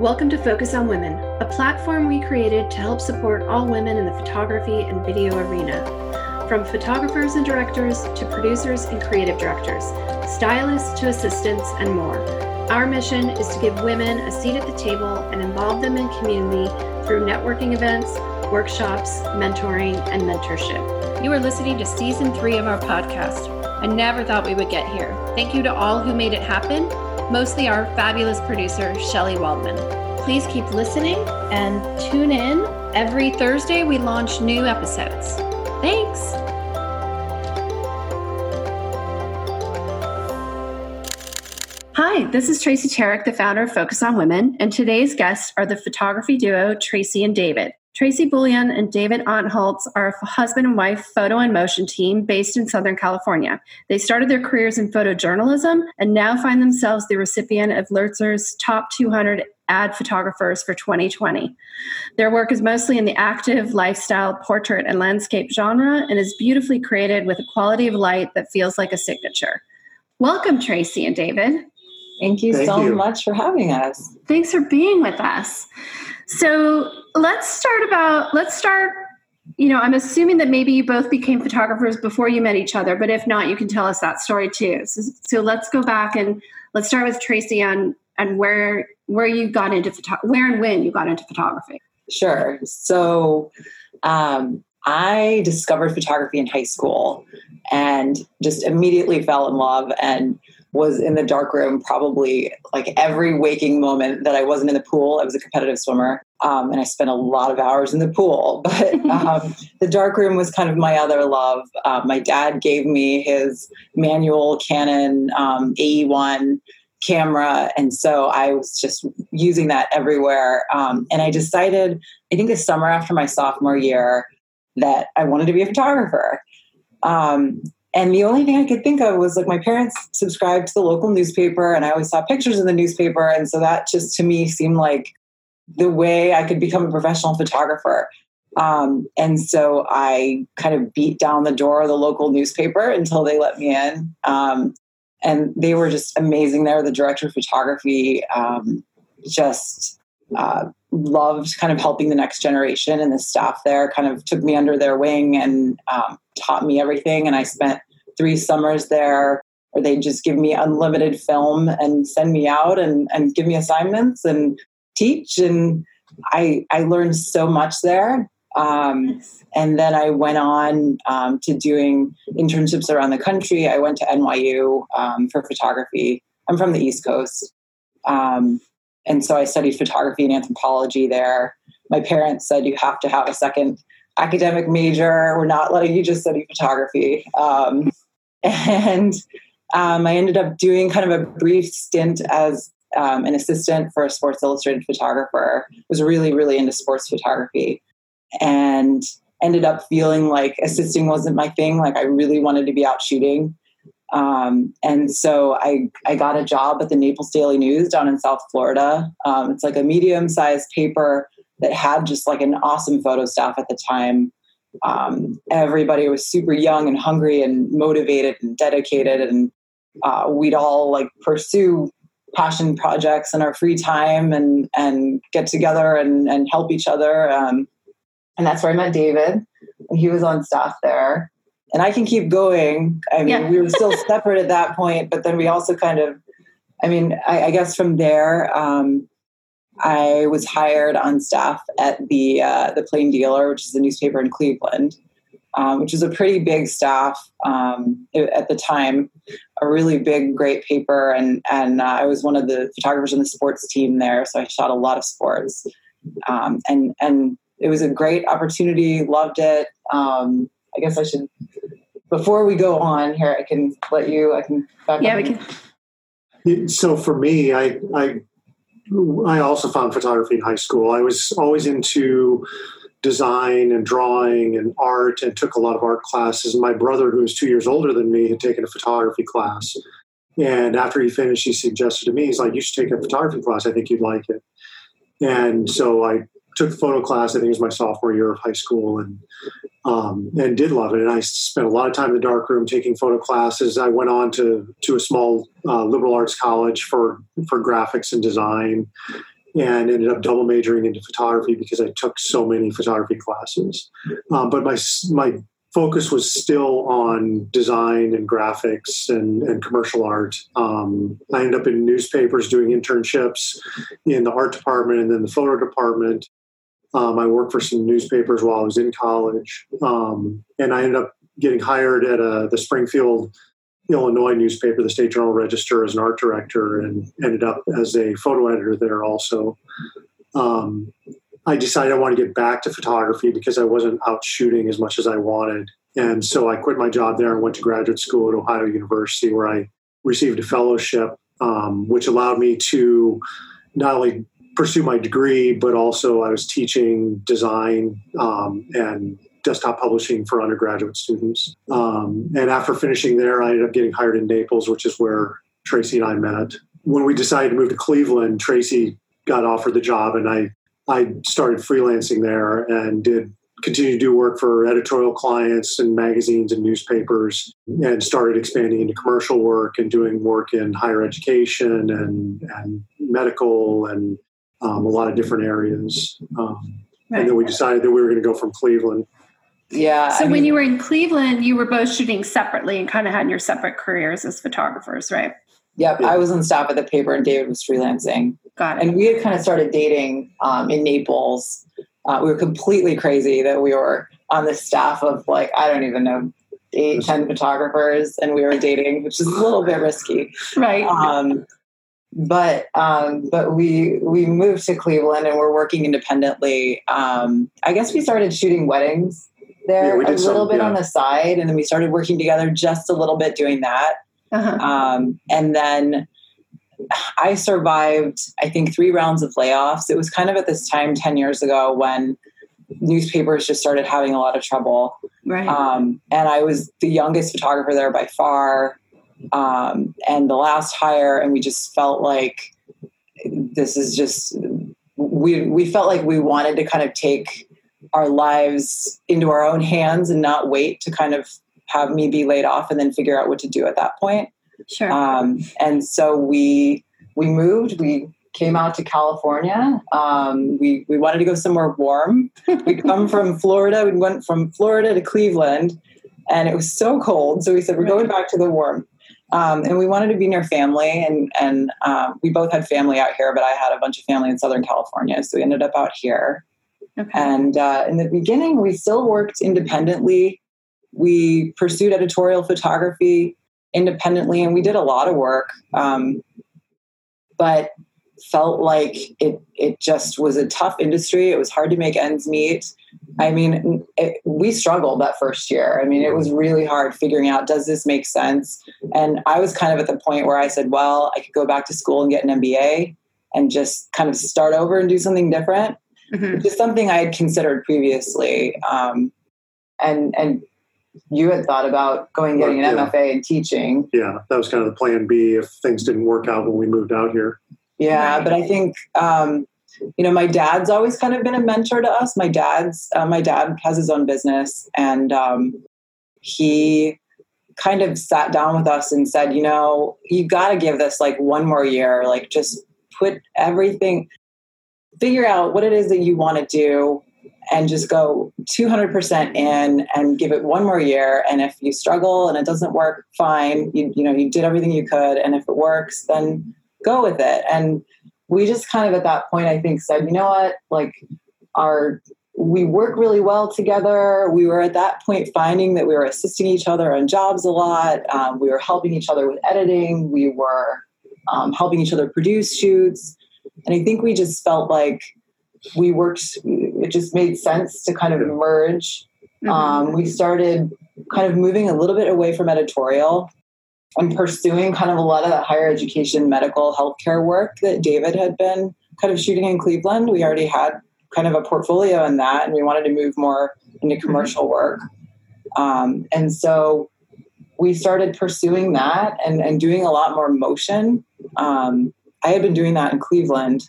Welcome to Focus on Women, a platform we created to help support all women in the photography and video arena. From photographers and directors to producers and creative directors, stylists to assistants, and more. Our mission is to give women a seat at the table and involve them in community through networking events, workshops, mentoring, and mentorship. You are listening to season three of our podcast. I never thought we would get here. Thank you to all who made it happen mostly our fabulous producer, Shelly Waldman. Please keep listening and tune in. Every Thursday, we launch new episodes. Thanks. Hi, this is Tracy Tarek, the founder of Focus on Women, and today's guests are the photography duo Tracy and David. Tracy Boulian and David Antholz are a husband and wife photo and motion team based in Southern California. They started their careers in photojournalism and now find themselves the recipient of Lürzer's top 200 ad photographers for 2020. Their work is mostly in the active, lifestyle, portrait, and landscape genre and is beautifully created with a quality of light that feels like a signature. Welcome, Tracy and David. Thank you Thank so you. much for having us. Thanks for being with us. So let's start about let's start. You know, I'm assuming that maybe you both became photographers before you met each other, but if not, you can tell us that story too. So, so let's go back and let's start with Tracy on and where where you got into photo- where and when you got into photography. Sure. So um, I discovered photography in high school and just immediately fell in love and was in the dark room probably like every waking moment that I wasn't in the pool. I was a competitive swimmer. Um, and I spent a lot of hours in the pool. But um, the dark room was kind of my other love. Uh, my dad gave me his manual Canon um, AE1 camera. And so I was just using that everywhere. Um, and I decided, I think the summer after my sophomore year, that I wanted to be a photographer. Um, and the only thing I could think of was like my parents subscribed to the local newspaper, and I always saw pictures in the newspaper. And so that just to me seemed like the way I could become a professional photographer. Um, and so I kind of beat down the door of the local newspaper until they let me in. Um, and they were just amazing there. The director of photography um, just uh, loved kind of helping the next generation, and the staff there kind of took me under their wing and um, taught me everything. And I spent three summers there where they just give me unlimited film and send me out and, and give me assignments and teach. And I, I learned so much there. Um, and then I went on um, to doing internships around the country. I went to NYU um, for photography. I'm from the East Coast. Um, and so I studied photography and anthropology there. My parents said you have to have a second academic major. We're not letting you just study photography. Um, and um, I ended up doing kind of a brief stint as um, an assistant for a Sports Illustrated photographer. Was really, really into sports photography, and ended up feeling like assisting wasn't my thing. Like I really wanted to be out shooting. Um, and so I, I got a job at the Naples Daily News down in South Florida. Um, it's like a medium sized paper that had just like an awesome photo staff at the time. Um, everybody was super young and hungry and motivated and dedicated. And uh, we'd all like pursue passion projects in our free time and, and get together and, and help each other. Um, and that's where I met David. He was on staff there and I can keep going. I mean, yeah. we were still separate at that point, but then we also kind of, I mean, I, I guess from there, um, I was hired on staff at the uh, the Plain Dealer, which is a newspaper in Cleveland, um, which is a pretty big staff um, at the time, a really big, great paper, and and uh, I was one of the photographers on the sports team there, so I shot a lot of sports, um, and and it was a great opportunity. Loved it. Um, I guess I should before we go on here, I can let you. I can. yeah, we can. So for me, I I I also found photography in high school. I was always into design and drawing and art and took a lot of art classes. And my brother, who was two years older than me, had taken a photography class. And after he finished, he suggested to me, he's like, you should take a photography class. I think you'd like it. And so I took photo class. I think it was my sophomore year of high school, and um, and did love it. And I spent a lot of time in the darkroom taking photo classes. I went on to to a small uh, liberal arts college for for graphics and design, and ended up double majoring into photography because I took so many photography classes. Um, but my my focus was still on design and graphics and, and commercial art. Um, I ended up in newspapers doing internships in the art department and then the photo department. Um, I worked for some newspapers while I was in college, um, and I ended up getting hired at a, the Springfield Illinois newspaper, the State Journal Register, as an art director, and ended up as a photo editor there also. Um, I decided I wanted to get back to photography because I wasn't out shooting as much as I wanted. And so I quit my job there and went to graduate school at Ohio University, where I received a fellowship, um, which allowed me to not only pursue my degree, but also I was teaching design um, and desktop publishing for undergraduate students. Um, and after finishing there, I ended up getting hired in Naples, which is where Tracy and I met. When we decided to move to Cleveland, Tracy got offered the job, and I I started freelancing there and did continue to do work for editorial clients and magazines and newspapers and started expanding into commercial work and doing work in higher education and, and medical and um, a lot of different areas. Um, right. And then we decided that we were going to go from Cleveland yeah. So I when you were in Cleveland, you were both shooting separately and kind of had your separate careers as photographers, right? Yep. I was on staff at the paper and David was freelancing. Got it. And we had kind of started dating um, in Naples. Uh, we were completely crazy that we were on the staff of like, I don't even know, eight, ten photographers and we were dating, which is a little bit risky. Right. Um, but um, but we we moved to Cleveland and we're working independently. Um, I guess we started shooting weddings there yeah, a little some, bit yeah. on the side, and then we started working together just a little bit doing that. Uh-huh. Um, and then I survived, I think, three rounds of layoffs. It was kind of at this time 10 years ago when newspapers just started having a lot of trouble. Right. Um, and I was the youngest photographer there by far, um, and the last hire, and we just felt like this is just we we felt like we wanted to kind of take our lives into our own hands and not wait to kind of have me be laid off and then figure out what to do at that point. Sure. Um, and so we we moved. We came out to California. Um, we we wanted to go somewhere warm. We'd come from Florida. We went from Florida to Cleveland, and it was so cold. So we said we're going back to the warm. Um, and we wanted to be near family, and and um, we both had family out here, but I had a bunch of family in Southern California, so we ended up out here. Okay. And uh, in the beginning, we still worked independently. We pursued editorial photography independently, and we did a lot of work. Um, but felt like it it just was a tough industry. It was hard to make ends meet. I mean, it, we struggled that first year. I mean, it was really hard figuring out does this make sense. And I was kind of at the point where I said, well, I could go back to school and get an MBA and just kind of start over and do something different mm-hmm. which is something I had considered previously. Um, and and you had thought about going getting an yeah. MFA and teaching. Yeah, that was kind of the plan B if things didn't work out when we moved out here. Yeah, but I think um, you know my dad's always kind of been a mentor to us. My dad's uh, my dad has his own business, and um, he kind of sat down with us and said, you know, you got to give this like one more year. Like just put everything figure out what it is that you want to do and just go 200% in and give it one more year and if you struggle and it doesn't work fine you, you know you did everything you could and if it works then go with it and we just kind of at that point i think said you know what? Like our we work really well together. We were at that point finding that we were assisting each other on jobs a lot. Um, we were helping each other with editing. We were um, helping each other produce shoots. And I think we just felt like we worked, it just made sense to kind of merge. Mm-hmm. Um, we started kind of moving a little bit away from editorial and pursuing kind of a lot of the higher education medical healthcare work that David had been kind of shooting in Cleveland. We already had kind of a portfolio in that, and we wanted to move more into mm-hmm. commercial work. Um, and so we started pursuing that and, and doing a lot more motion. Um, I had been doing that in Cleveland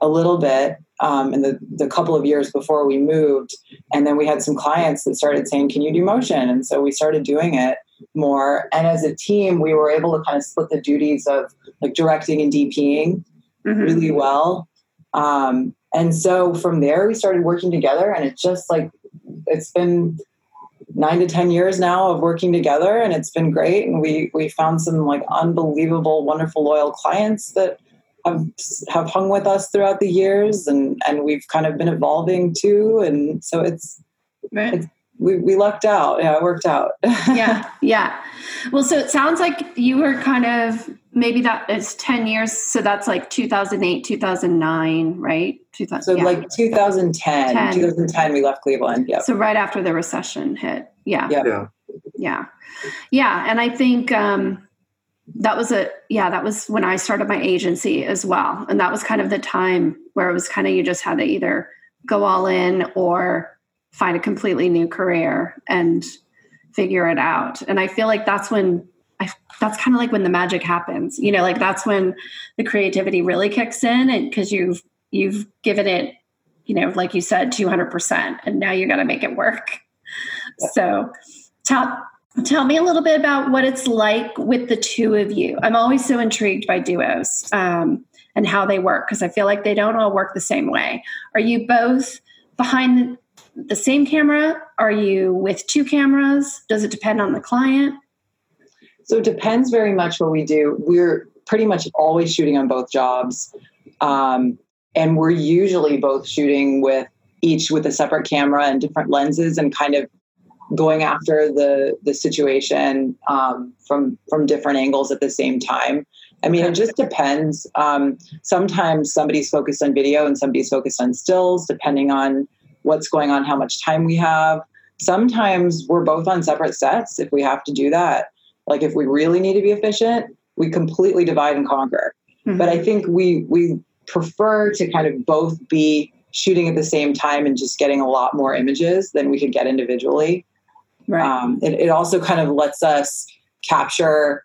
a little bit um, in the, the couple of years before we moved. And then we had some clients that started saying, Can you do motion? And so we started doing it more. And as a team, we were able to kind of split the duties of like directing and DPing mm-hmm. really well. Um, and so from there, we started working together, and it's just like it's been nine to ten years now of working together, and it's been great. And we we found some like unbelievable, wonderful, loyal clients that have have hung with us throughout the years, and and we've kind of been evolving too. And so it's, Right. it's we we lucked out. Yeah, it worked out. yeah, yeah. Well, so it sounds like you were kind of maybe that is 10 years. So that's like 2008, 2009, right? 2000, So yeah. like 2010, 10. 2010, we left Cleveland. Yeah. so right after the recession hit. Yeah. Yeah. Yeah. Yeah. Yeah. And I think um, that was a, yeah, that was when I started my agency as well. And that was kind of the time where it was kind of you just had to either go all in or find a completely new career and figure it out. And I feel like that's when I, that's kind of like when the magic happens, you know, like that's when the creativity really kicks in and because you've, you've given it, you know, like you said, 200% and now you got to make it work. So tell, tell me a little bit about what it's like with the two of you. I'm always so intrigued by duos um, and how they work because I feel like they don't all work the same way. Are you both behind the same camera? Are you with two cameras? Does it depend on the client? So it depends very much what we do. We're pretty much always shooting on both jobs. Um, and we're usually both shooting with each with a separate camera and different lenses and kind of going after the the situation um, from from different angles at the same time. I mean, it just depends. Um, sometimes somebody's focused on video and somebody's focused on stills, depending on what's going on, how much time we have. Sometimes we're both on separate sets if we have to do that. Like if we really need to be efficient, we completely divide and conquer. But I think we we prefer to kind of both be shooting at the same time and just getting a lot more images than we could get individually. right. Um, it, it also kind of lets us capture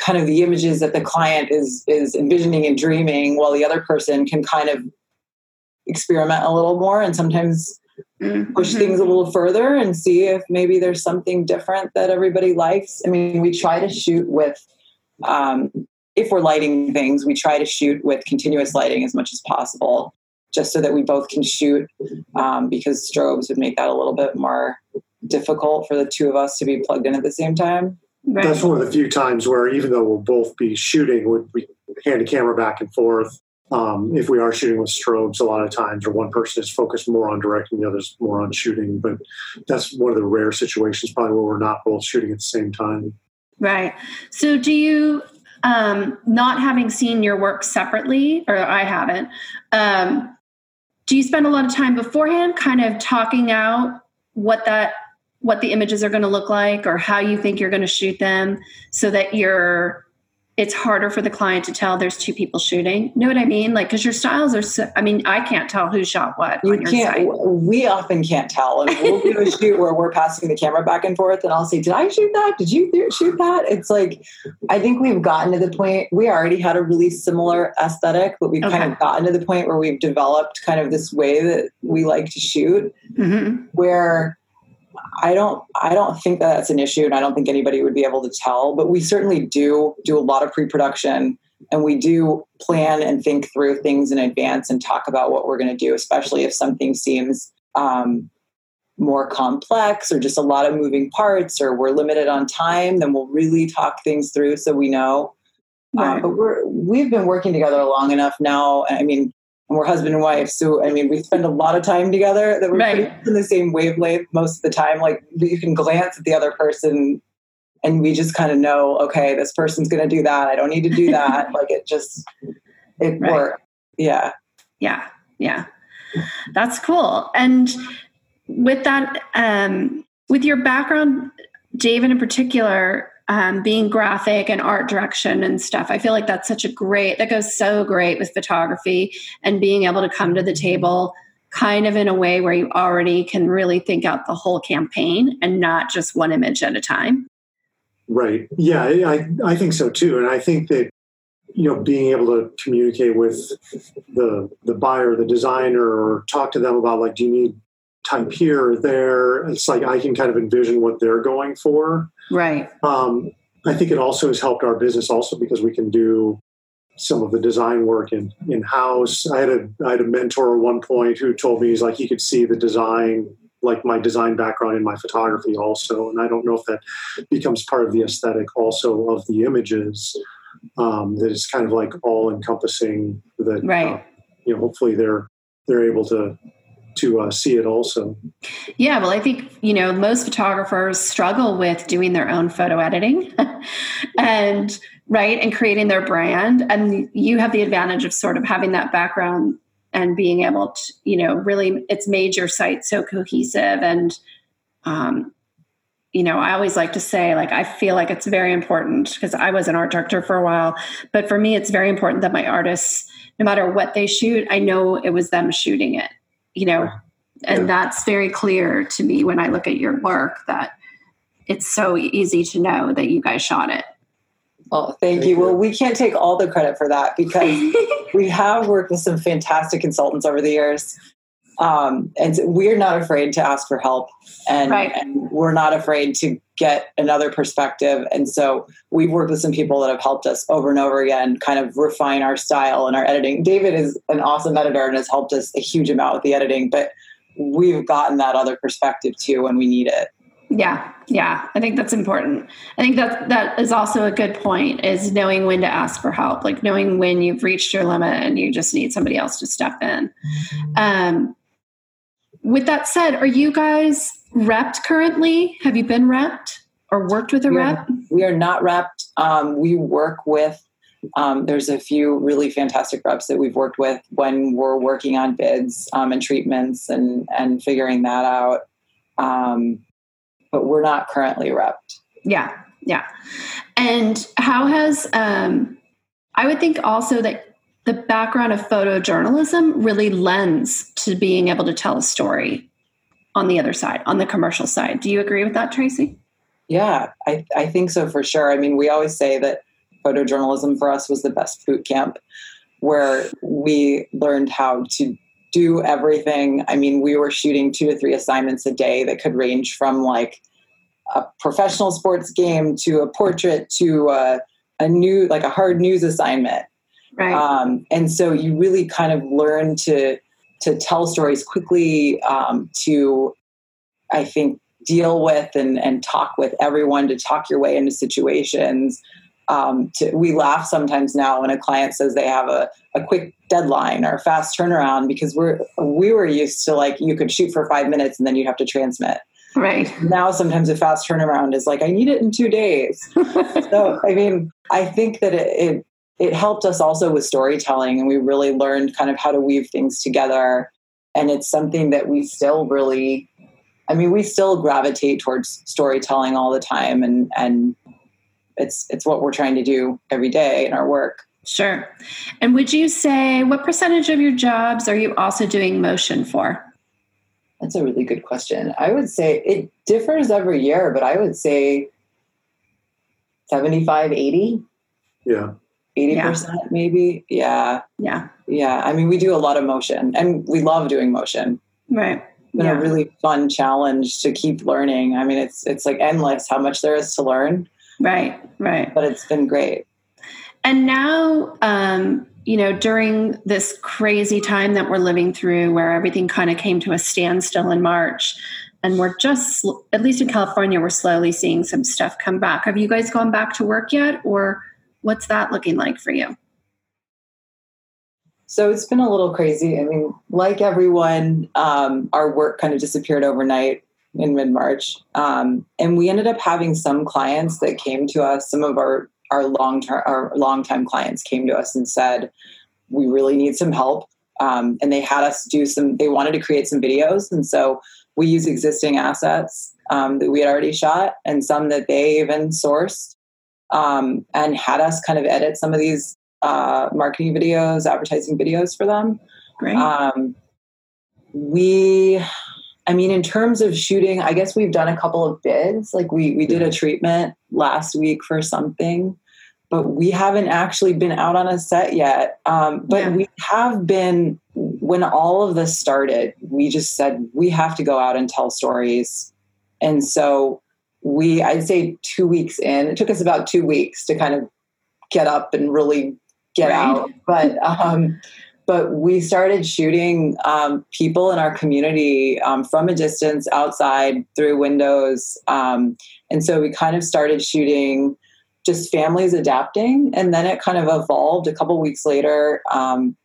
kind of the images that the client is is envisioning and dreaming, while the other person can kind of experiment a little more and sometimes push Mhm. things a little further and see if maybe there's something different that everybody likes. I mean, we try to shoot with, um, if we're lighting things, we try to shoot with continuous lighting as much as possible, just so that we both can shoot, um, because strobes would make that a little bit more difficult for the two of us to be plugged in at the same time. Right. That's one of the few times where even though we'll both be shooting, we we hand a camera back and forth. Um, if we are shooting with strobes, a lot of times, or one person is focused more on directing, the other's more on shooting. But that's one of the rare situations, probably where we're not both shooting at the same time. Right. So, do you, um, not having seen your work separately, or I haven't, um, do you spend a lot of time beforehand kind of talking out what that, what the images are going to look like, or how you think you're going to shoot them, so that you're, it's harder for the client to tell there's two people shooting. You Know what I mean? Like, because your styles are, so, I mean, I can't tell who shot what You on your can't. site. We often can't tell, and we'll do a shoot where we're passing the camera back and forth, and I'll say, "Did I shoot that? Did you shoot that?" It's like I think we've gotten to the point. We already had a really similar aesthetic, but we've kind of gotten to the point where we've developed kind of this way that we like to shoot, hmm where I don't I don't think that that's an issue and I don't think anybody would be able to tell but we certainly do do a lot of pre-production and we do plan and think through things in advance and talk about what we're going to do especially if something seems um, more complex or just a lot of moving parts or we're limited on time then we'll really talk things through so we know uh, Right. but we're we've been working together long enough now i mean and we're husband and wife so i mean we spend a lot of time together that we're Right. in the same wavelength most of the time like you can glance at the other person and we just kind of know okay this person's going to do that i don't need to do that like it just it Right. works yeah Yeah, yeah, that's cool. And with that, um, with your background, David in particular, um, being graphic and art direction and stuff, I feel like that's such a great that goes so great with photography and being able to come to the table kind of in a way where you already can really think out the whole campaign and not just one image at a time. Right. Yeah, I, I think so too. And I think that, you know, being able to communicate with the the buyer, the designer, or talk to them about like, do you need type here or there? It's like I can kind of envision what they're going for. Right. Um, I think it also has helped our business also because we can do some of the design work in in house. I had a I had a mentor at one point who told me he's like he could see the design like my design background in my photography also and i don't know if that becomes part of the aesthetic also of the images um, that is kind of like all encompassing that right uh, you know hopefully they're they're able to to uh, see it also. Yeah, well, I think you know most photographers struggle with doing their own photo editing, and right, and creating their brand. And you have the advantage of sort of having that background and being able to, you know, really, it's made your site so cohesive. And, um, you know, I always like to say, like, I feel like it's very important because I was an art director for a while, but for me, it's very important that my artists, no matter what they shoot, I know it was them shooting it you know and that's very clear to me when i look at your work that it's so easy to know that you guys shot it Oh, thank, thank you. you. Well, we can't take all the credit for that because we have worked with some fantastic consultants over the years. Um, and we're not afraid to ask for help and, right. and, we're not afraid to get another perspective. And so we've worked with some people that have helped us over and over again, kind of refine our style and our editing. David is an awesome editor and has helped us a huge amount with the editing, but we've gotten that other perspective too when we need it. Yeah, yeah, I think that's important. I think that that is also a good point is knowing when to ask for help, like knowing when you've reached your limit and you just need somebody else to step in. Mm-hmm. Um, with that said, are you guys repped currently? Have you been repped or worked with a we rep? Are, we are not repped. Um, we work with, um, there's a few really fantastic reps that we've worked with when we're working on bids um, and treatments and, and figuring that out. Um, but we're not currently repped. Yeah. Yeah. And how has, um, I would think also that the background of photojournalism really lends to being able to tell a story on the other side, on the commercial side. Do you agree with that, Tracy? Yeah, I, I think so for sure. I mean, we always say that photojournalism for us was the best boot camp where we learned how to do everything. I mean, we were shooting two to three assignments a day that could range from like a professional sports game to a portrait to a, a new, like a hard news assignment. Right. Um, and so you really kind of learn to to tell stories quickly, um, to I think deal with and, and talk with everyone, to talk your way into situations. Um, to, we laugh sometimes now when a client says they have a, a quick deadline or a fast turnaround because we're we were used to like you could shoot for five minutes and then you'd have to transmit. Right. Now sometimes a fast turnaround is like I need it in two days. so I mean, I think that it, it it helped us also with storytelling and we really learned kind of how to weave things together. And it's something that we still really i mean we still gravitate towards storytelling all the time and and it's it's what we're trying to do every day in our work. Sure. And would you say what percentage of your jobs are you also doing motion for? That's a really good question. I would say it differs every year but i would say 75 80 yeah 80% yeah. maybe. Yeah. Yeah. Yeah. I mean, we do a lot of motion and we love doing motion. Right. It's been yeah. a really fun challenge to keep learning. I mean, it's it's like endless how much there is to learn. Right. Right. But it's been great. And now, um, you know, during this crazy time that we're living through where everything kind of came to a standstill in March, and we're just, at least in California, we're slowly seeing some stuff come back. Have you guys gone back to work yet or What's that looking like for you? So it's been a little crazy. I mean, like everyone, um, our work kind of disappeared overnight in mid March, um, and we ended up having some clients that came to us. Some of our our long term our long time clients came to us and said, "We really need some help." Um, and they had us do some. They wanted to create some videos, and so we use existing assets um, that we had already shot, and some that they even sourced um, and had us kind of edit some of these uh, marketing videos, advertising videos for them. Great. Um, we, I mean, in terms of shooting, I guess we've done a couple of bids. Like we we did a treatment last week for something, but we haven't actually been out on a set yet. Um, but yeah. we have been when all of this started. We just said we have to go out and tell stories, and so we i'd say two weeks in it took us about two weeks to kind of get up and really get right. out. But um, but we started shooting um, people in our community um, from a distance outside through windows um, and so we kind of started shooting just families adapting and then it kind of evolved a couple weeks later um,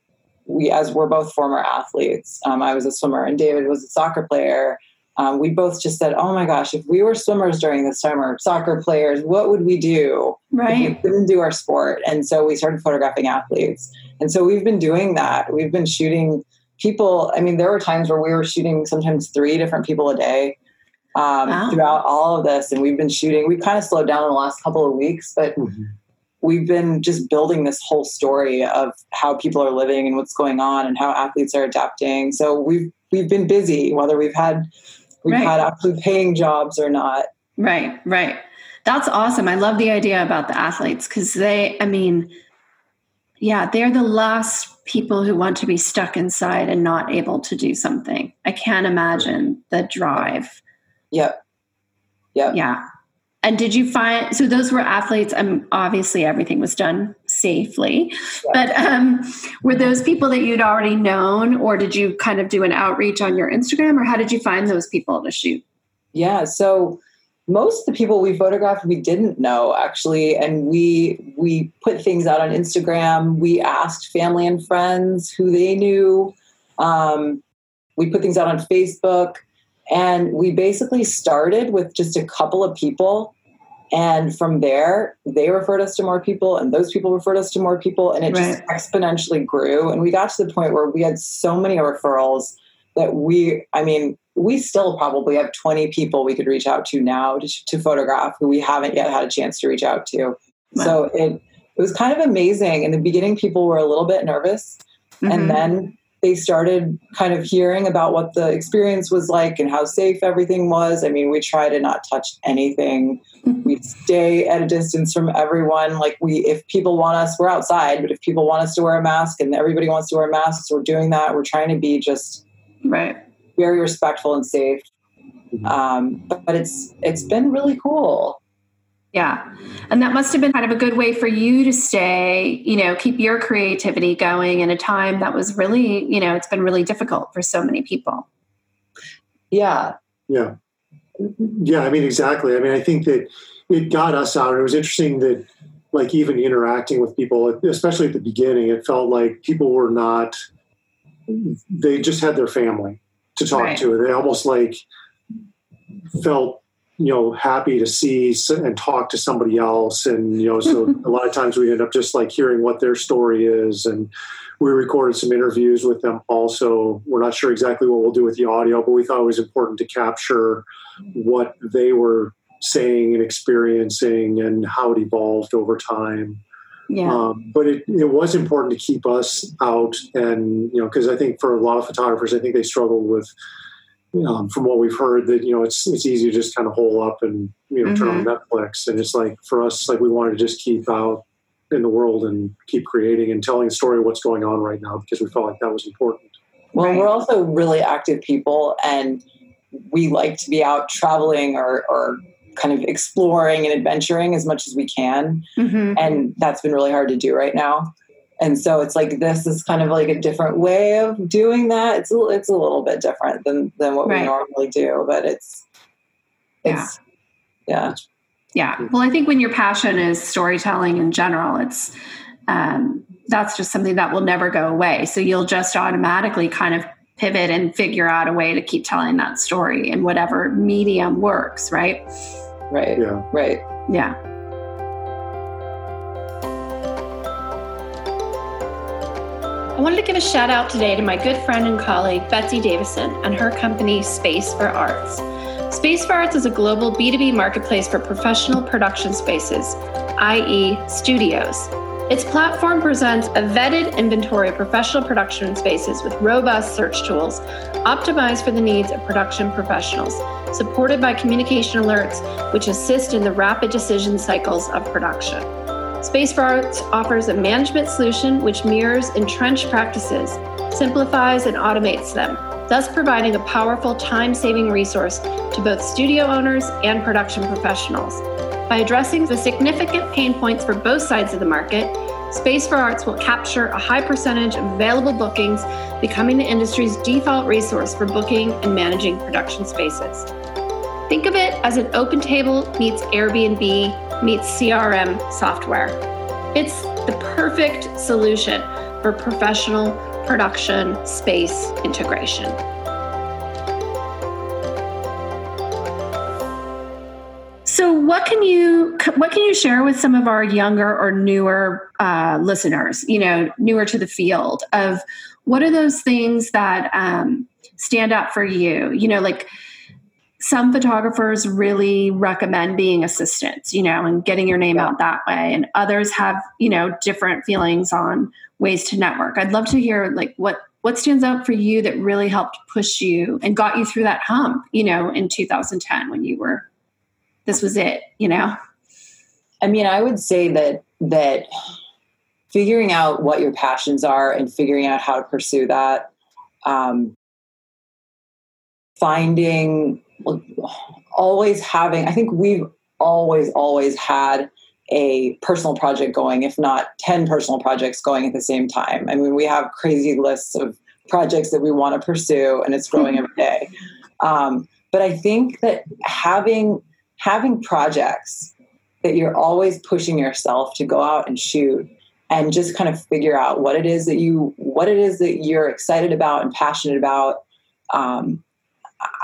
we as we're both former athletes um, i was a swimmer and david was a soccer player um, we both just said, "Oh my gosh, if we were swimmers during this time or soccer players, what would we do? Right, we didn't do our sport." And so we started photographing athletes, and so we've been doing that. We've been shooting people. I mean, there were times where we were shooting sometimes three different people a day um, wow. throughout all of this, and we've been shooting. We kind of slowed down in the last couple of weeks, but. Mm-hmm. We've been just building this whole story of how people are living and what's going on and how athletes are adapting. So we've we've been busy, whether we've had we've right. had actually paying jobs or not. Right, right. That's awesome. I love the idea about the athletes because they, I mean, yeah, they're the last people who want to be stuck inside and not able to do something. I can't imagine the drive. Yep. Yep. Yeah. And did you find so those were athletes? Um, obviously everything was done safely, yeah. but um, were those people that you'd already known, or did you kind of do an outreach on your Instagram, or how did you find those people to shoot? Yeah, so most of the people we photographed we didn't know actually, and we we put things out on Instagram. We asked family and friends who they knew. Um, we put things out on Facebook and we basically started with just a couple of people. And from there, they referred us to more people, and those people referred us to more people, and it right. just exponentially grew. And we got to the point where we had so many referrals that we, I mean, we still probably have 20 people we could reach out to now to, to photograph who we haven't yet had a chance to reach out to. Wow. So it, it was kind of amazing. In the beginning, people were a little bit nervous. Mm-hmm. And then they started kind of hearing about what the experience was like and how safe everything was. I mean, we try to not touch anything. Mm-hmm. We stay at a distance from everyone. Like we, if people want us, we're outside. But if people want us to wear a mask and everybody wants to wear masks, we're doing that. We're trying to be just right, very respectful and safe. Mm-hmm. Um, but, but it's it's been really cool. Yeah. And that must have been kind of a good way for you to stay, you know, keep your creativity going in a time that was really, you know, it's been really difficult for so many people. Yeah. Yeah. Yeah. I mean, exactly. I mean, I think that it got us out. It was interesting that, like, even interacting with people, especially at the beginning, it felt like people were not, they just had their family to talk right. to. They almost like felt you know happy to see and talk to somebody else. And you know so a lot of times we end up just like hearing what their story is. And we recorded some interviews with them also. We're not sure exactly what we'll do with the audio but we thought it was important to capture what they were saying and experiencing and how it evolved over time. Yeah. Um, but it, it was important to keep us out and you know because i think for a lot of photographers i think they struggled with um, from what we've heard that you know it's it's easy to just kind of hole up and you know mm-hmm. turn on mm-hmm. Netflix and it's like for us like we wanted to just keep out in the world and keep creating and telling the story of what's going on right now because we felt like that was important. Well, right. we're also really active people and we like to be out traveling or, or kind of exploring and adventuring as much as we can. Mm-hmm. And that's been really hard to do right now and so it's like this is kind of like a different way of doing that. It's a, it's a little bit different than than what right. we normally do but it's it's yeah. yeah. Yeah. Well i think when your passion is storytelling in general it's um, that's just something that will never go away. So you'll just automatically kind of pivot and figure out a way to keep telling that story in whatever medium works right? Right. Yeah. Right. Yeah I wanted to give a shout out today to my good friend and colleague Betsy Davison and her company Space for Arts. Space for Arts is a global B2B marketplace for professional production spaces, i.e., studios. Its platform presents a vetted inventory of professional production spaces with robust search tools optimized for the needs of production professionals, supported by communication alerts which assist in the rapid decision cycles of production. Space for Arts offers a management solution which mirrors entrenched practices, simplifies and automates them, thus providing a powerful time saving resource to both studio owners and production professionals. By addressing the significant pain points for both sides of the market, Space for Arts will capture a high percentage of available bookings, becoming the industry's default resource for booking and managing production spaces. Think of it as an OpenTable meets Airbnb meets CRM software. It's the perfect solution for professional production space integration. So, what can you what can you share with some of our younger or newer uh, listeners? You know, newer to the field of what are those things that um, stand out for you? You know, like some photographers really recommend being assistants, you know, and getting your name out that way, and others have you know different feelings on ways to network. I'd love to hear like what what stands out for you that really helped push you and got you through that hump, you know, in 2010 when you were this was it, you know? I mean, I would say that that figuring out what your passions are and figuring out how to pursue that, um, finding always having. I think we've always always had a personal project going, if not 10 personal projects going at the same time. I mean, we have crazy lists of projects that we want to pursue, and it's growing every day. Um, but I think that having having projects that you're always pushing yourself to go out and shoot and just kind of figure out what it is that you what it is that you're excited about and passionate about um,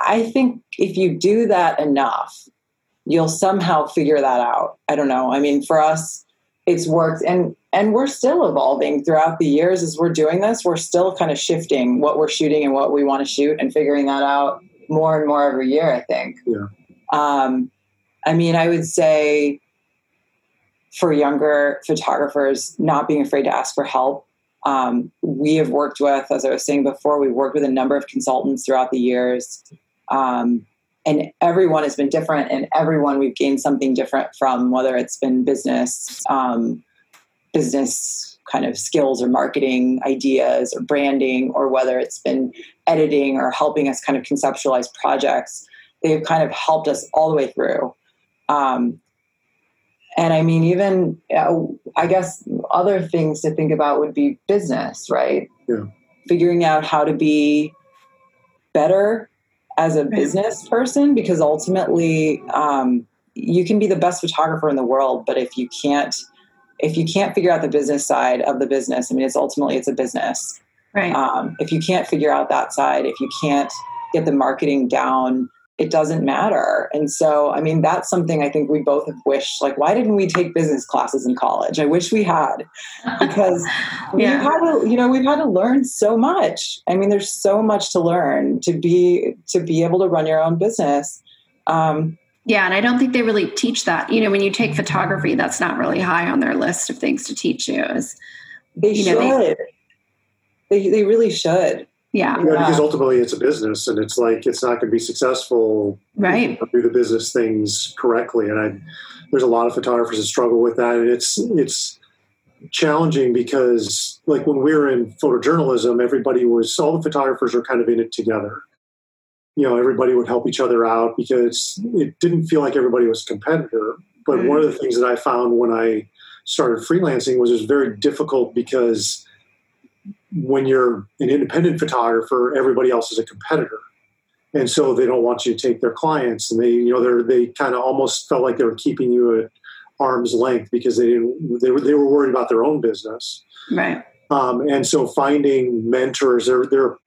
i think if you do that enough you'll somehow figure that out i don't know i mean for us it's worked and and we're still evolving throughout the years as we're doing this we're still kind of shifting what we're shooting and what we want to shoot and figuring that out more and more every year i think Yeah. um, I mean, I would say for younger photographers, not being afraid to ask for help. Um, we have worked with, as I was saying before, we've worked with a number of consultants throughout the years. Um, and everyone has been different, and everyone we've gained something different from, whether it's been business, um, business kind of skills or marketing ideas or branding, or whether it's been editing or helping us kind of conceptualize projects. They've kind of helped us all the way through. Um, and I mean, even uh, I guess other things to think about would be business, right? Yeah. Figuring out how to be better as a business person, because ultimately, um, you can be the best photographer in the world, but if you can't, if you can't figure out the business side of the business, I mean, it's ultimately it's a business. Right. Um, if you can't figure out that side, if you can't get the marketing down, it doesn't matter. And so, I mean, that's something I think we both have wished. Like, why didn't we take business classes in college? I wish we had, because Yeah. we've had to, you know, we've had to learn so much. I mean, there's so much to learn to be to be able to run your own business. Um, Yeah, and I don't think they really teach that. You know, when you take photography, that's not really high on their list of things to teach you. Is they You should. know, they- they, they really should. Yeah, Yeah, because ultimately it's a business and it's like it's not going to be successful right. if you do the business things correctly. And I, there's a lot of photographers that struggle with that. And it's it's challenging because like when we were in photojournalism everybody was all the photographers were kind of in it together. You know everybody would help each other out because it didn't feel like everybody was a competitor. But one of mm. the things that i found when i started freelancing was it was very difficult because when you're an independent photographer everybody else is a competitor and so they don't want you to take their clients and they you know they're they kind of almost felt like they were keeping you at arm's length because they didn't they were they were worried about their own business Right. um, and so finding mentors there there are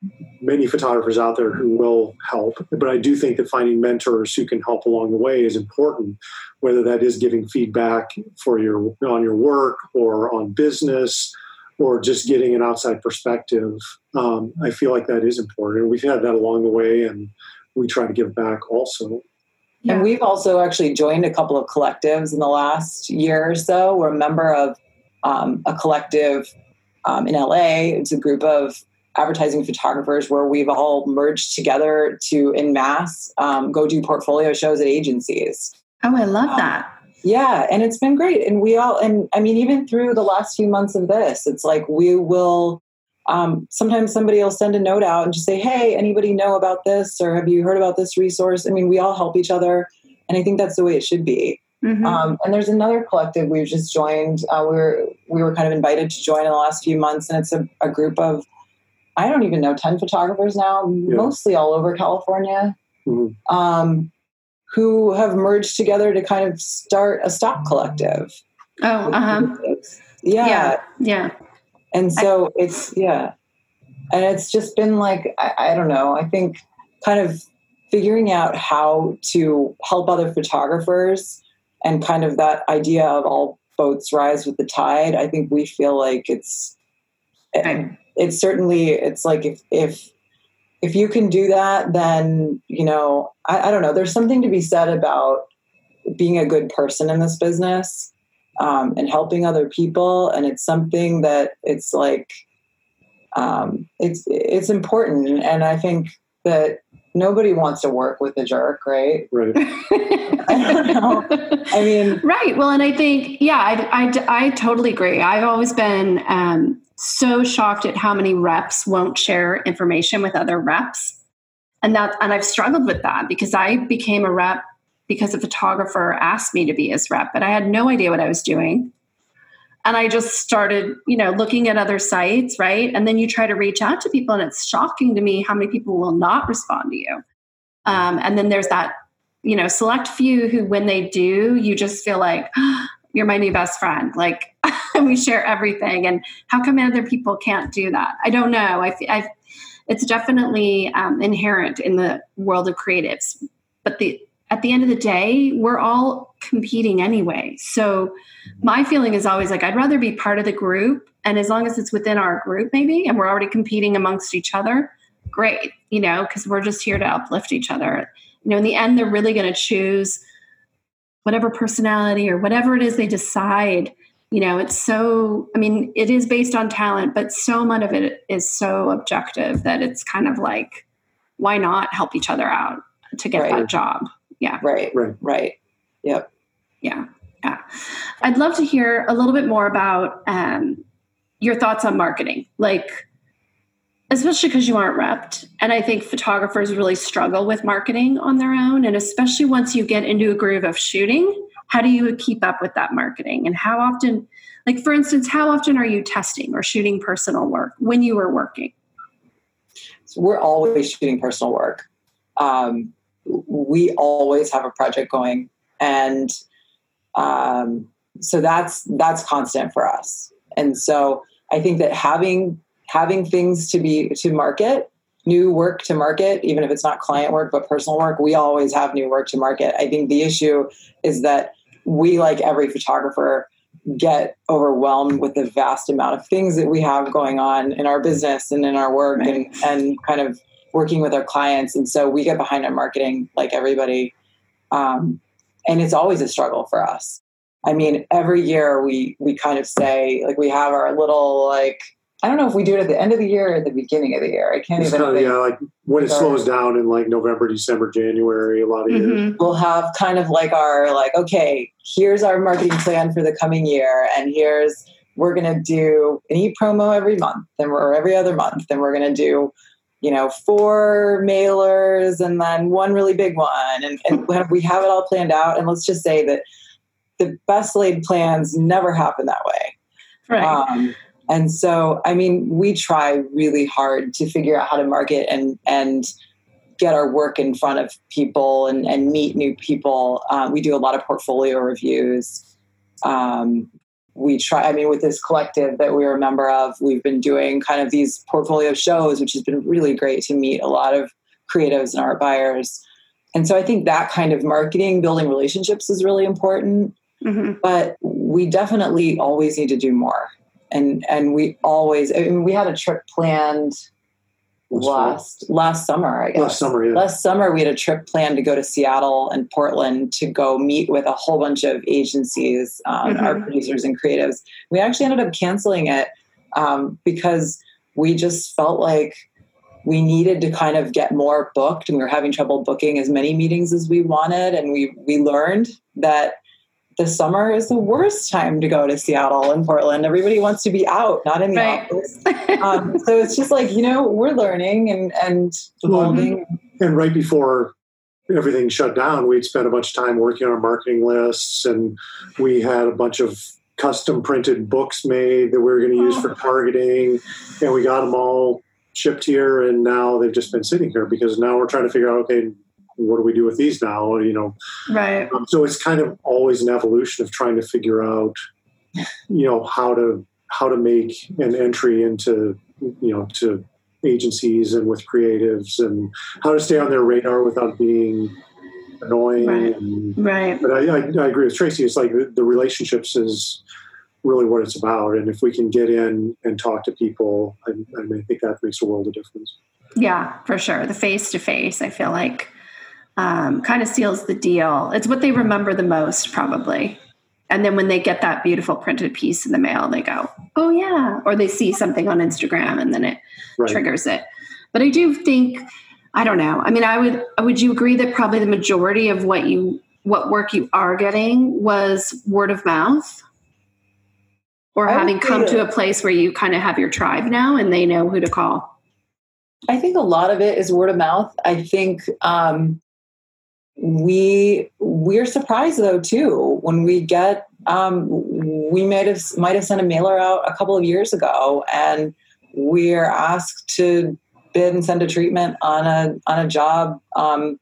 many photographers out there who will help but i do think that finding mentors who can help along the way is important whether that is giving feedback for your on your work or on business or just getting an outside perspective um, i feel like that is important and we've had that along the way and we try to give back also Yeah. And we've also actually joined a couple of collectives in the last year or so. We're a member of um, a collective um, in LA. It's a group of advertising photographers where we've all merged together to, in mass, um, go do portfolio shows at agencies. Oh, I love Um, that. Yeah, and it's been great. And we all, and I mean, even through the last few months of this, it's like we will. Um, sometimes somebody will send a note out and just say, "Hey, anybody know about this? Or have you heard about this resource?" I mean, we all help each other, and I think that's the way it should be. Mm-hmm. Um, and there's another collective we've just joined. Uh, we were we were kind of invited to join in the last few months, and it's a, a group of I don't even know ten photographers now, yeah. mostly all over California, mm-hmm. um, who have merged together to kind of start a stock collective. Oh, uh huh. Yeah. yeah, yeah. And so I, it's yeah, and it's just been like I, I don't know. I think kind of figuring out how to help other photographers and kind of that idea of all boats rise with the tide i think we feel like it's it's certainly it's like if if if you can do that then you know I, I don't know there's something to be said about being a good person in this business um, and helping other people and it's something that it's like um, it's it's important and i think that nobody wants to work with a jerk, right? Right. I don't know. I mean, right. Well, and I think, yeah, I, I, I totally agree. I've always been um, so shocked at how many reps won't share information with other reps. And that, and I've struggled with that because I became a rep because a photographer asked me to be his rep, but I had no idea what I was doing. And i just started you know looking at other sites right? And then you try to reach out to people and it's shocking to me how many people will not respond to you. Um, and then there's that you know select few who when they do you just feel like oh, you're my new best friend. Like we share everything. And how come other people can't do that? I don't know. I, I it's definitely um, inherent in the world of creatives. But the at the end of the day we're all competing anyway. So my feeling is always like I'd rather be part of the group. And as long as it's within our group maybe and we're already competing amongst each other great you know because we're just here to uplift each other. You know in the end they're really going to choose whatever personality or whatever it is they decide you know it's so i mean it is based on talent but so much of it is so objective that it's kind of like why not help each other out to get right. that job? Yeah. Right right. right. Yep. Yeah yeah. I'd love to hear a little bit more about um, your thoughts on marketing, like, especially because you aren't repped. And I think photographers really struggle with marketing on their own. And especially once you get into a groove of shooting, how do you keep up with that marketing? And how often, like, for instance, how often are you testing or shooting personal work when you are working? So we're always shooting personal work. Um, we always have a project going. And um, so that's that's constant for us. And so I think that having having things to be to market, new work to market, even if it's not client work but personal work, we always have new work to market. I think the issue is that we, like every photographer, get overwhelmed with the vast amount of things that we have going on in our business and in our work right. and, and kind of working with our clients. And so we get behind on marketing like everybody. Um, and it's always a struggle for us. I mean, every year we we kind of say like we have our little like I don't know if we do it at the end of the year or at the beginning of the year. I can't it's even. Kind of, yeah, like when it slows down in like November, December, January, a lot of mm-hmm. years. We'll have kind of like our like, okay, here's our marketing plan for the coming year, and here's we're gonna do an e promo every month, then or every other month, then we're gonna do you know, four mailers and then one really big one. And, and we have it all planned out. And let's just say that the best laid plans never happen that way. Right. Um, and so, I mean, we try really hard to figure out how to market and, and, get our work in front of people and, and meet new people. Um, we do a lot of portfolio reviews. Um, we try i mean with this collective that we're a member of we've been doing kind of these portfolio shows which has been really great to meet a lot of creatives and art buyers and so i think that kind of marketing building relationships is really important mm-hmm. but we definitely always need to do more and and we always i mean we had a trip planned last last summer, I guess. Last summer, yeah. Last summer, we had a trip planned to go to Seattle and Portland to go meet with a whole bunch of agencies, um, mm-hmm. our producers and creatives. We actually ended up canceling it um, because we just felt like we needed to kind of get more booked, and we were having trouble booking as many meetings as we wanted. And we we learned that the summer is the worst time to go to Seattle and Portland. Everybody wants to be out, not in the right. office. Um, so it's just like you know we're learning and and evolving. Well, and right before everything shut down, we'd spent a bunch of time working on our marketing lists, and we had a bunch of custom printed books made that we were going to use for targeting, and we got them all shipped here, and now they've just been sitting here because now we're trying to figure out, okay, what do we do with these now? You know, right. Um, so it's kind of always an evolution of trying to figure out, you know, how to how to make an entry into you know to agencies and with creatives and how to stay on their radar without being annoying. Right. And, right. But I, I, I, agree with Tracy. It's like the, the, relationships is really what it's about. And if we can get in and talk to people, I, I, mean, I think that makes a world of difference. Yeah, for sure. The face to face, I feel like um, kind of seals the deal. It's what they remember the most, probably. And then when they get that beautiful printed piece in the mail, they go, oh, yeah. Or they see something on Instagram and then it right. triggers it. But I do think, I don't know. I mean, I would, would you agree that probably the majority of what you, what work you are getting was word of mouth? Or I having come to a place where you kind of have your tribe now and they know who to call? I think a lot of it is word of mouth. I think um, we we're surprised though too when we get um, we might have might have sent a mailer out a couple of years ago and we're asked to bid and send a treatment on a on a job um,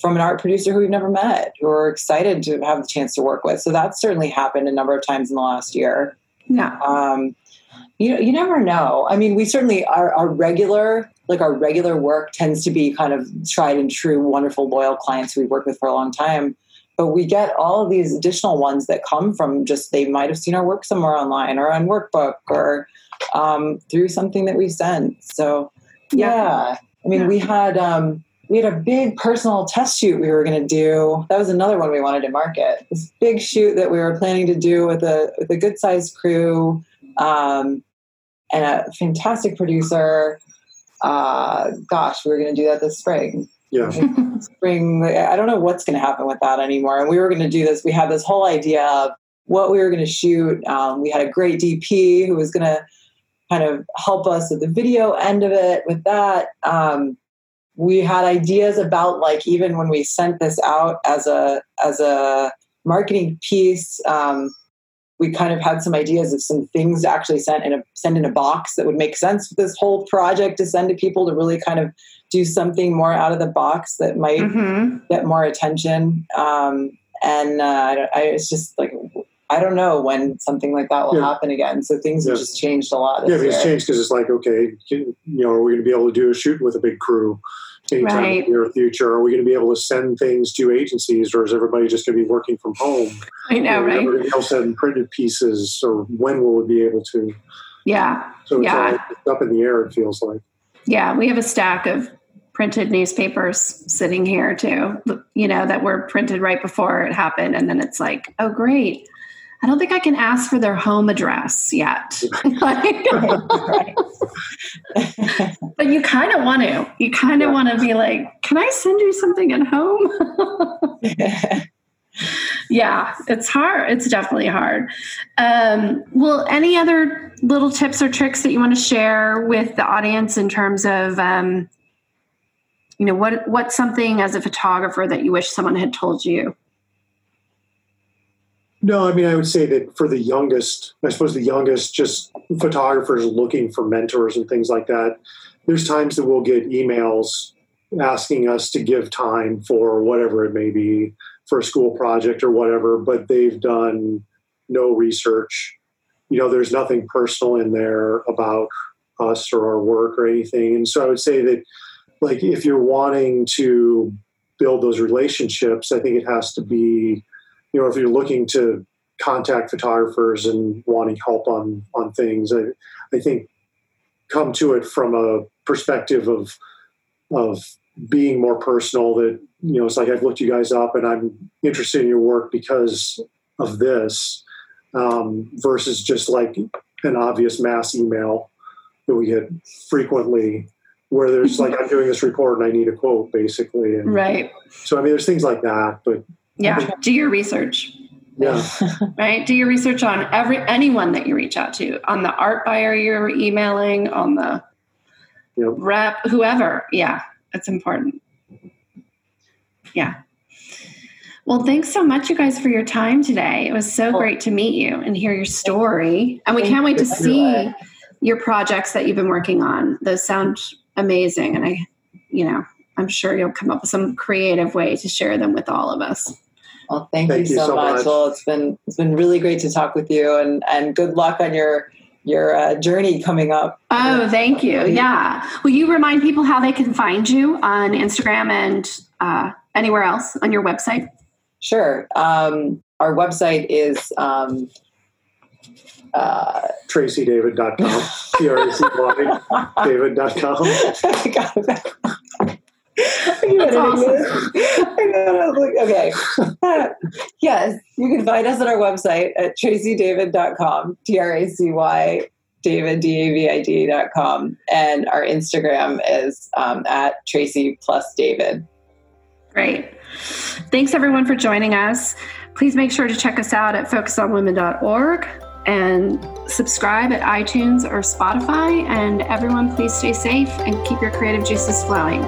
from an art producer who we've never met who we're excited to have the chance to work with. So that's certainly happened a number of times in the last year. Yeah. Um, you know you never know i mean we certainly our, our regular like our regular work tends to be kind of tried and true, wonderful, loyal clients we've worked with for a long time. But we get all of these additional ones that come from just they might have seen our work somewhere online or on workbook or um, through something that we sent. So yeah, yeah. I mean, yeah. we had um, we had a big personal test shoot we were going to do. That was another one we wanted to market. This big shoot that we were planning to do with a with a good sized crew um, and a fantastic producer uh, gosh, we were going to do that this spring. Yeah. spring, I don't know what's going to happen with that anymore. And we were going to do this. We had this whole idea of what we were going to shoot. Um, we had a great DP who was going to kind of help us with the video end of it. With that, um, we had ideas about like even when we sent this out as a as a marketing piece. Um, we kind of had some ideas of some things to actually send in a send in a box that would make sense for this whole project to send to people to really kind of do something more out of the box that might mm-hmm. get more attention. Um, and uh, I, it's just like I don't know when something like that will yeah. happen again. So things yeah. have just changed a lot. yeah, it's changed because it's like okay, you know, are we going to be able to do a shoot with a big crew? Anytime right. in the near future? Are we going to be able to send things to agencies, or is everybody just going to be working from home? I know, right? Are we able to send printed pieces, or when will we be able to? Yeah. So it's yeah. all up in the air. It feels like. Yeah, we have a stack of printed newspapers sitting here too. You know that were printed right before it happened, and then it's like, oh, great I don't think I can ask for their home address yet. but you kind of want to. You kind of want to be like, can I send you something at home? yeah, it's hard. It's definitely hard. Um, well, any other little tips or tricks that you want to share with the audience in terms of, um, you know, what what's something as a photographer that you wish someone had told you? No, I mean, I would say that for the youngest, I suppose the youngest, just photographers looking for mentors and things like that, there's times that we'll get emails asking us to give time for whatever it may be for a school project or whatever, but they've done no research. You know, there's nothing personal in there about us or our work or anything. And so I would say that, like, if you're wanting to build those relationships, I think it has to be you know, if you're looking to contact photographers and wanting help on on things, I, I think come to it from a perspective of of being more personal. That you know, it's like I've looked you guys up and I'm interested in your work because of this, um, versus just like an obvious mass email that we get frequently where there's like I'm doing this report and I need a quote basically. And right. So I mean, there's things like that, but yeah, do your research. Yeah. right. Do your research on every anyone that you reach out to, on the art buyer you're emailing, on the yep. rep, whoever. Yeah, it's important. Yeah. Well, thanks so much, you guys, for your time today. It was so great to meet you and hear your story. And we can't wait to see your projects that you've been working on. Those sound amazing. And I, you know, I'm sure you'll come up with some creative way to share them with all of us. Well, thank, thank you, so, you so much. much. Well, it's been it's been really great to talk with you, and and good luck on your your uh, journey coming up. Oh, thank you. Yeah. Will you remind people how they can find you on Instagram and uh, anywhere else on your website? Sure. Um, our website is um, uh, tracydavid.com. T-R-A-C-Y david.com. That's awesome. okay. yes, you can find us at our website at tracydavid.com, T R A C Y David, D A V I D.com. And our Instagram is um, at Tracy plus David. Great. Thanks everyone for joining us. Please make sure to check us out at focusonwomen.org and subscribe at iTunes or Spotify. And everyone, please stay safe and keep your creative juices flowing.